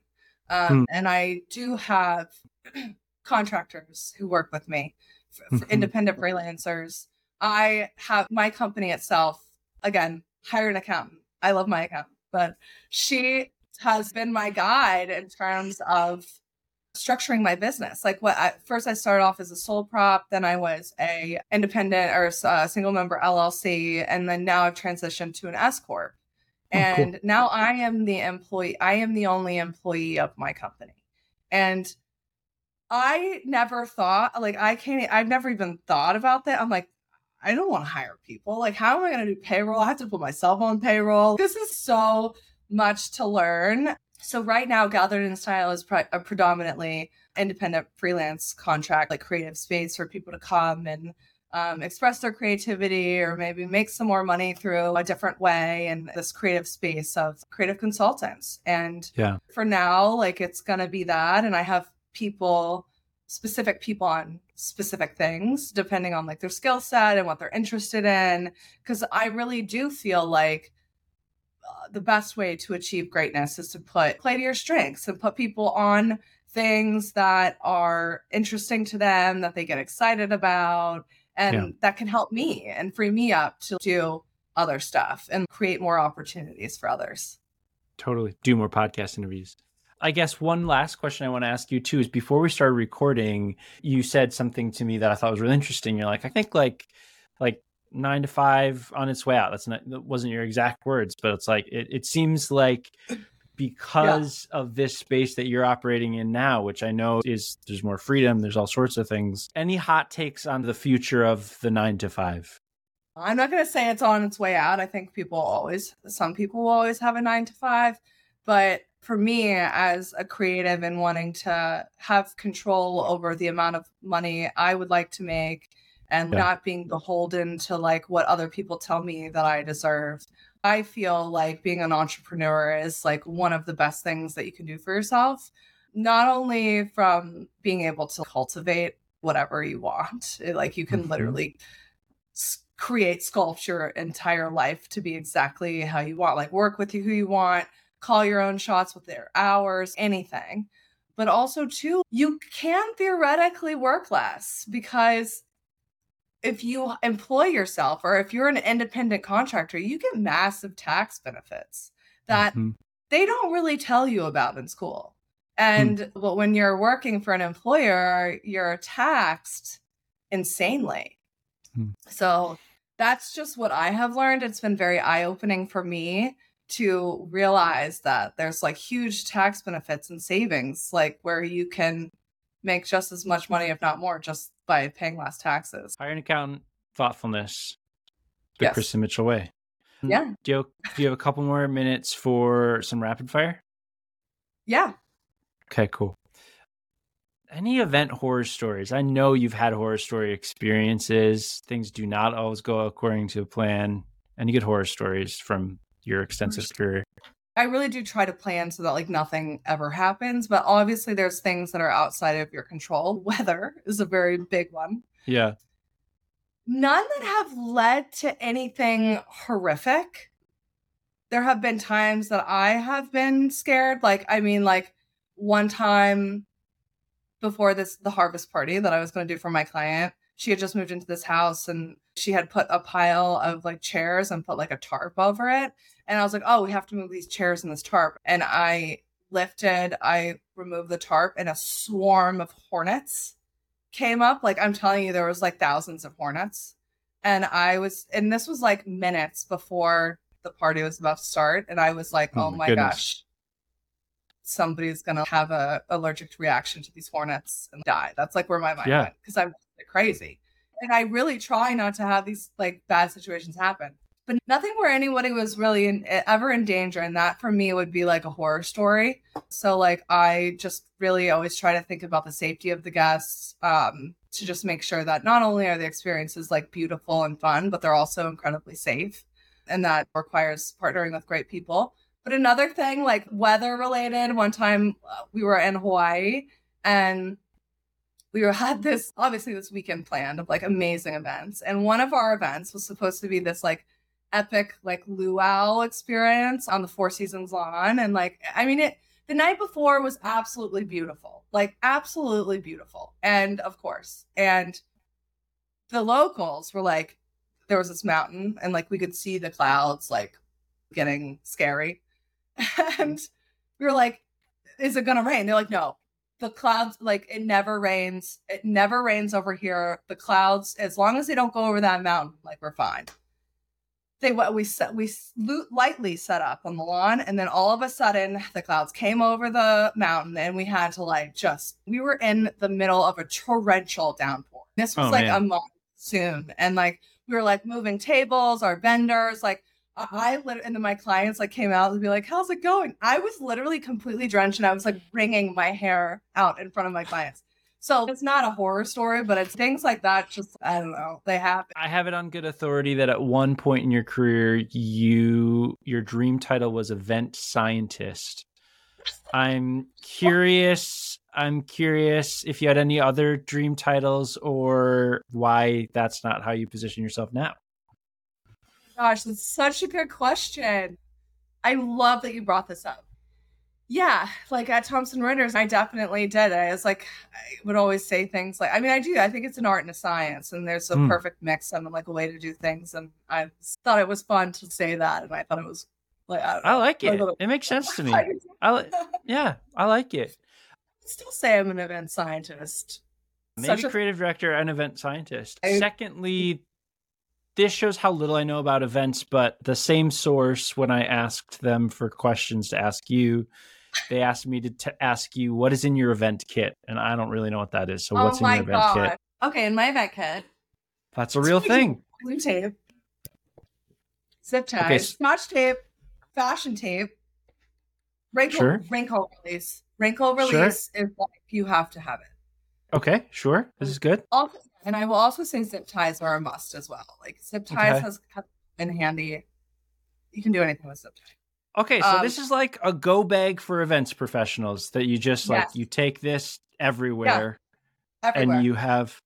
um, hmm. and i do have contractors who work with me for, mm-hmm. independent freelancers i have my company itself again hire an accountant i love my accountant but she has been my guide in terms of structuring my business. Like what I, first I started off as a sole prop, then I was a independent or a uh, single member LLC, and then now I've transitioned to an S corp. And oh, cool. now I am the employee. I am the only employee of my company, and I never thought like I can't. I've never even thought about that. I'm like. I don't want to hire people. Like, how am I going to do payroll? I have to put myself on payroll. This is so much to learn. So right now, Gathered in Style is pre- a predominantly independent freelance contract, like creative space for people to come and um, express their creativity or maybe make some more money through a different way and this creative space of creative consultants. And
yeah,
for now, like it's gonna be that. And I have people, specific people on specific things depending on like their skill set and what they're interested in. Cause I really do feel like the best way to achieve greatness is to put play to your strengths and put people on things that are interesting to them that they get excited about and yeah. that can help me and free me up to do other stuff and create more opportunities for others
totally do more podcast interviews I guess one last question I want to ask you too is before we started recording, you said something to me that I thought was really interesting. You're like, I think like like nine to five on its way out. That's not that wasn't your exact words, but it's like it, it seems like because yeah. of this space that you're operating in now, which I know is there's more freedom, there's all sorts of things. Any hot takes on the future of the nine to five?
I'm not going to say it's on its way out. I think people always, some people will always have a nine to five, but for me as a creative and wanting to have control over the amount of money I would like to make and
Yeah.
not being beholden to like what other people tell me that I deserve. I feel like being an entrepreneur is like one of the best things that you can do for yourself, not only from being able to cultivate whatever you want, it- like you can
Mhm.
literally create sculpt your entire life to be exactly how you want, like work with you who you want, call your own shots with their hours, anything. But also, too, you can theoretically work less because if you employ yourself or if you're an independent contractor, you get massive tax benefits that
Mhm.
they don't really tell you about in school. And but when you're working for an employer, you're taxed insanely.
Hmm.
So that's just what I have learned. It's been very eye opening for me to realize that there's like huge tax benefits and savings, like where you can make just as much money, if not more, just by paying less taxes.
Hiring accountant thoughtfulness, the
Yes.
Kristin Mitchell way.
Mm, yeah.
Do you, do you have a couple more minutes for some rapid fire?
Yeah.
Okay, cool. Any event horror stories? I know you've had horror story experiences. Things do not always go according to plan. Any good horror stories from your extensive career?
I really do try to plan so that like nothing ever happens, but obviously there's things that are outside of your control. Weather is a very big one.
Yeah.
None that have led to anything horrific. There have been times that I have been scared. Like, I mean, like one time before this, the harvest party that I was going to do for my client, she had just moved into this house and she had put a pile of like chairs and put like a tarp over it. And I was like, oh, we have to move these chairs and this tarp. And I lifted, I removed the tarp, and a swarm of hornets came up. Like I'm telling you, there was like thousands of hornets. And I was, and this was like minutes before the party was about to start. And I was like,
Oh
oh,
my
my gosh, somebody's gonna have a allergic reaction to these hornets and die. That's like where my mind
Yeah.
went because I'm crazy. And I really try not to have these like bad situations happen. But nothing where anybody was really in, ever in danger. And that for me would be like a horror story. So like I just really always try to think about the safety of the guests um, to just make sure that not only are the experiences like beautiful and fun, but they're also incredibly safe. And that requires partnering with great people. But another thing, like weather related, one time uh, we were in Hawaii and we were had this obviously this weekend planned of like amazing events. And one of our events was supposed to be this like epic like luau experience on the Four Seasons lawn. And like I mean it the night before was absolutely beautiful. Like absolutely beautiful. And of course. And the locals were like, there was this mountain and like we could see the clouds like getting scary. And we were like, is it gonna rain? They're like, no. The clouds, like it never rains. It never rains over here. The clouds, as long as they don't go over that mountain, like we're fine. They what we set we lightly set up on the lawn, and then all of a sudden the clouds came over the mountain, and we had to like just we were in the middle of a torrential downpour. This was
Oh,
like
man.
a monsoon, and like we were like moving tables, our vendors, like I I lit- and then my clients like came out and be like, "How's it going?" I was literally completely drenched, and I was like wringing my hair out in front of my clients. So it's not a horror story, but it's things like that. Just I don't know, they happen.
I have it on good authority that at one point in your career, you your dream title was event scientist. I'm curious. I'm curious if you had any other dream titles or why that's not how you position yourself now.
Gosh, that's such a good question. I love that you brought this up. Yeah, like at Thomson Reuters, I definitely did. I was like, I would always say things like, I mean, I do. I think it's an art and a science, and there's a
Hmm.
perfect mix and like a way to do things. And I thought it was fun to say that, and I thought it was like, I,
I like it.
little-
It makes sense to me.
I
I li- yeah, I like it.
still say I'm an event scientist.
Maybe
a-
creative director and event scientist.
I-
Secondly, this shows how little I know about events, but the same source, when I asked them for questions to ask you, they asked me to t- ask you what is in your event kit, and I don't really know what that is. So, what's
oh
in your event
god.
kit?
Okay, in my event kit,
That's a real thing.
blue tape, zip ties,
Okay,
scotch tape, fashion tape, wrinkle
Sure.
wrinkle release. Wrinkle
Sure.
release is like you have to have it.
Okay, sure. This is good.
Also, and I will also say zip ties are a must as well. Like zip ties
Okay.
has has been handy. You can do anything with zip tie.
Okay, so
Um,
this is like a go bag for events professionals that you just like
Yes.
you take this everywhere
Everywhere.
and you have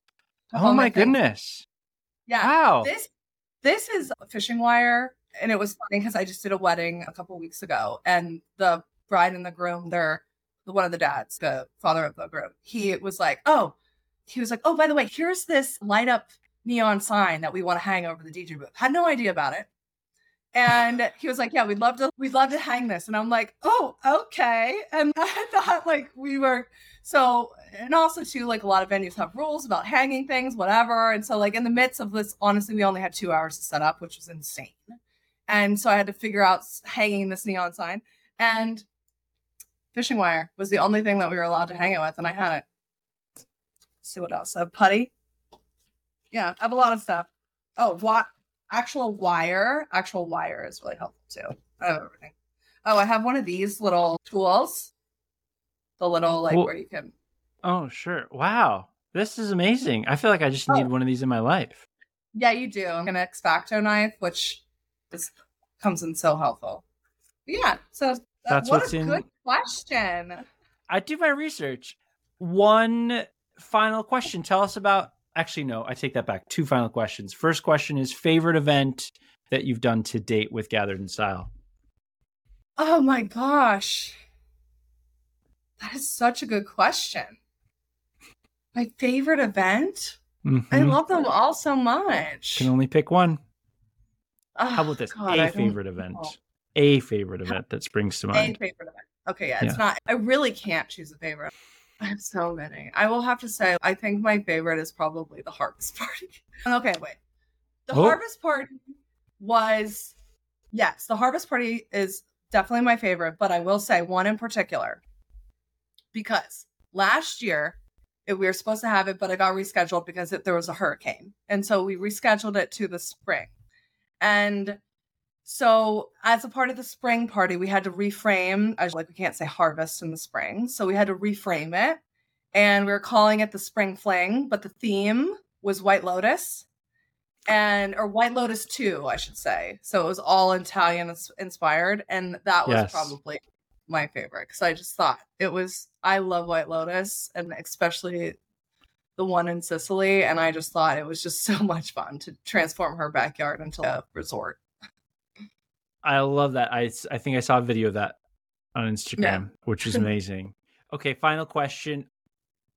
Oh my goodness.
Yeah.
Wow.
This this is fishing wire, and it was funny because I just did a wedding a couple weeks ago, and the bride and the groom, they're one of the dads, the father of the groom. He was like, "Oh," he was like, "Oh, by the way, here's this light up neon sign that we want to hang over the DJ booth." Had no idea about it. And he was like, "Yeah, we'd love to, we'd love to hang this." And I'm like, "Oh, okay." And I thought like we were so, and also too, like a lot of venues have rules about hanging things, whatever. And so, like in the midst of this, honestly, we only had two hours to set up, which was insane. And so I had to figure out hanging this neon sign and fishing wire was the only thing that we were allowed to hang it with, and I had it. Let's see what else? A putty. Yeah, I have a lot of stuff. Oh, what? Actual wire. Actual wire is really helpful too. I have everything. Oh, I have one of these little tools. The little like
Well-
where you can
Oh, sure. Wow. This is amazing. I feel like I just need
Oh.
one of these in my life.
Yeah, you do. I'm an X-Acto knife, which is comes in so helpful. But yeah, so uh,
That's
what
what's
a
in-
good question.
I do my research. One final question. Tell us about actually no, I take that back. Two final questions. First question is favorite event that you've done to date with Gathered in Style.
Oh my gosh. That is such a good question. My favorite event? I
Mhm.
love them all so much.
Can only pick one.
Oh,
How about this?
God, I
a
don't
favorite event.
know.
A favorite event that springs to
A
mind.
favorite event. Okay, yeah, it's not. I really can't choose a favorite. I have so many. I will have to say, I think my favorite is probably the harvest party. okay, wait. The
Oh.
harvest party was, yes, the harvest party is definitely my favorite, but I will say one in particular because last year it, we were supposed to have it, but it got rescheduled because it, there was a hurricane. And so we rescheduled it to the spring. And so, as a part of the spring party, we had to reframe. I was like, we can't say harvest in the spring. So, we had to reframe it. And we were calling it the spring fling, but the theme was White Lotus and, or White Lotus 2, I should say. So, it was all Italian inspired. And that was
Yes.
probably my favorite because I just thought it was, I love White Lotus and especially the one in Sicily. And I just thought it was just so much fun to transform her backyard into a resort.
I love that. I, I think I saw a video of that on Instagram, which is amazing. okay, final question.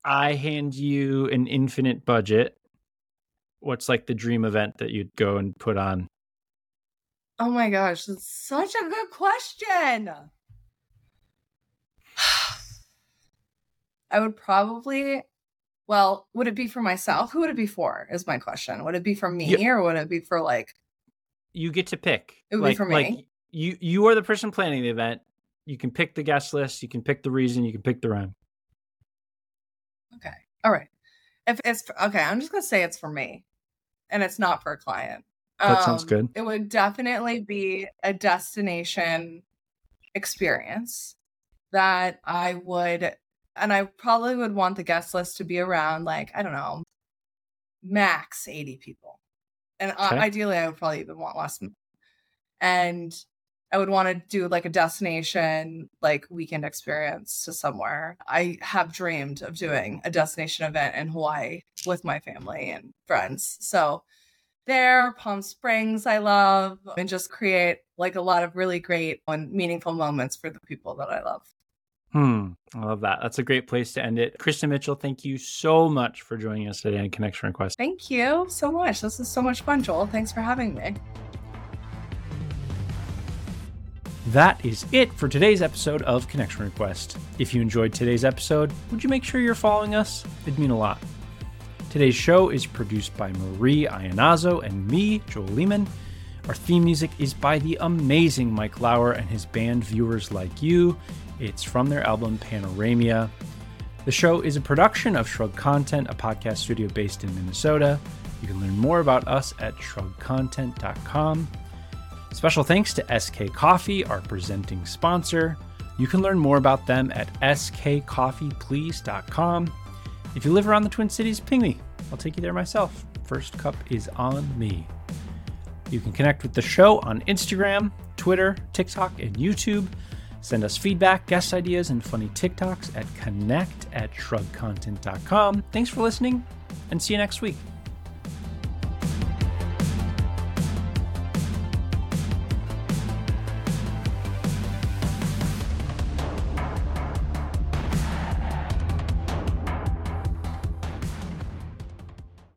I hand you an infinite budget. What's like the dream event that you'd go and put on?
Oh my gosh, that's such a good question. I would probably, well, would it be for myself? Who would it be for? Is my question. Would it be for me
Yeah.
or would it be for like,
You get to pick.
It would be
like,
for
Like
me.
you you are the person planning the event. You can pick the guest list. You can pick the reason. You can pick the rhyme.
okay, all right. If it's okay, I'm just going to say it's for me and it's not for a client.
That sounds
Um,
good.
It would definitely be a destination experience that I would, and I probably would want the guest list to be around like, I don't know, max 80 people. And
Okay.
ideally, I would probably even want less. And I would want to do like a destination, like weekend experience to somewhere. I have dreamed of doing a destination event in Hawaii with my family and friends. So, there, Palm Springs, I love, and just create like a lot of really great and meaningful moments for the people that I love.
Hmm. I love that. That's a great place to end it. Kristin Mitchell, thank you so much for joining us today on Connection Request.
Thank you so much. This is so much fun, Joel. Thanks for having me.
That is it for today's episode of Connection Request. If you enjoyed today's episode, would you make sure you're following us? It'd mean a lot. Today's show is produced by Marie Ionazzo and me, Joel Lehman. Our theme music is by the amazing Mike Lauer and his band Viewers Like You. It's from their album Panoramia. The show is a production of Shrug Content, a podcast studio based in Minnesota. You can learn more about us at shrugcontent.com. Special thanks to SK Coffee, our presenting sponsor. You can learn more about them at skcoffeeplease.com. If you live around the Twin Cities, ping me. I'll take you there myself. First cup is on me. You can connect with the show on Instagram, Twitter, TikTok, and YouTube. Send us feedback, guest ideas, and funny TikToks at connect at shrugcontent.com. Thanks for listening, and see you next week.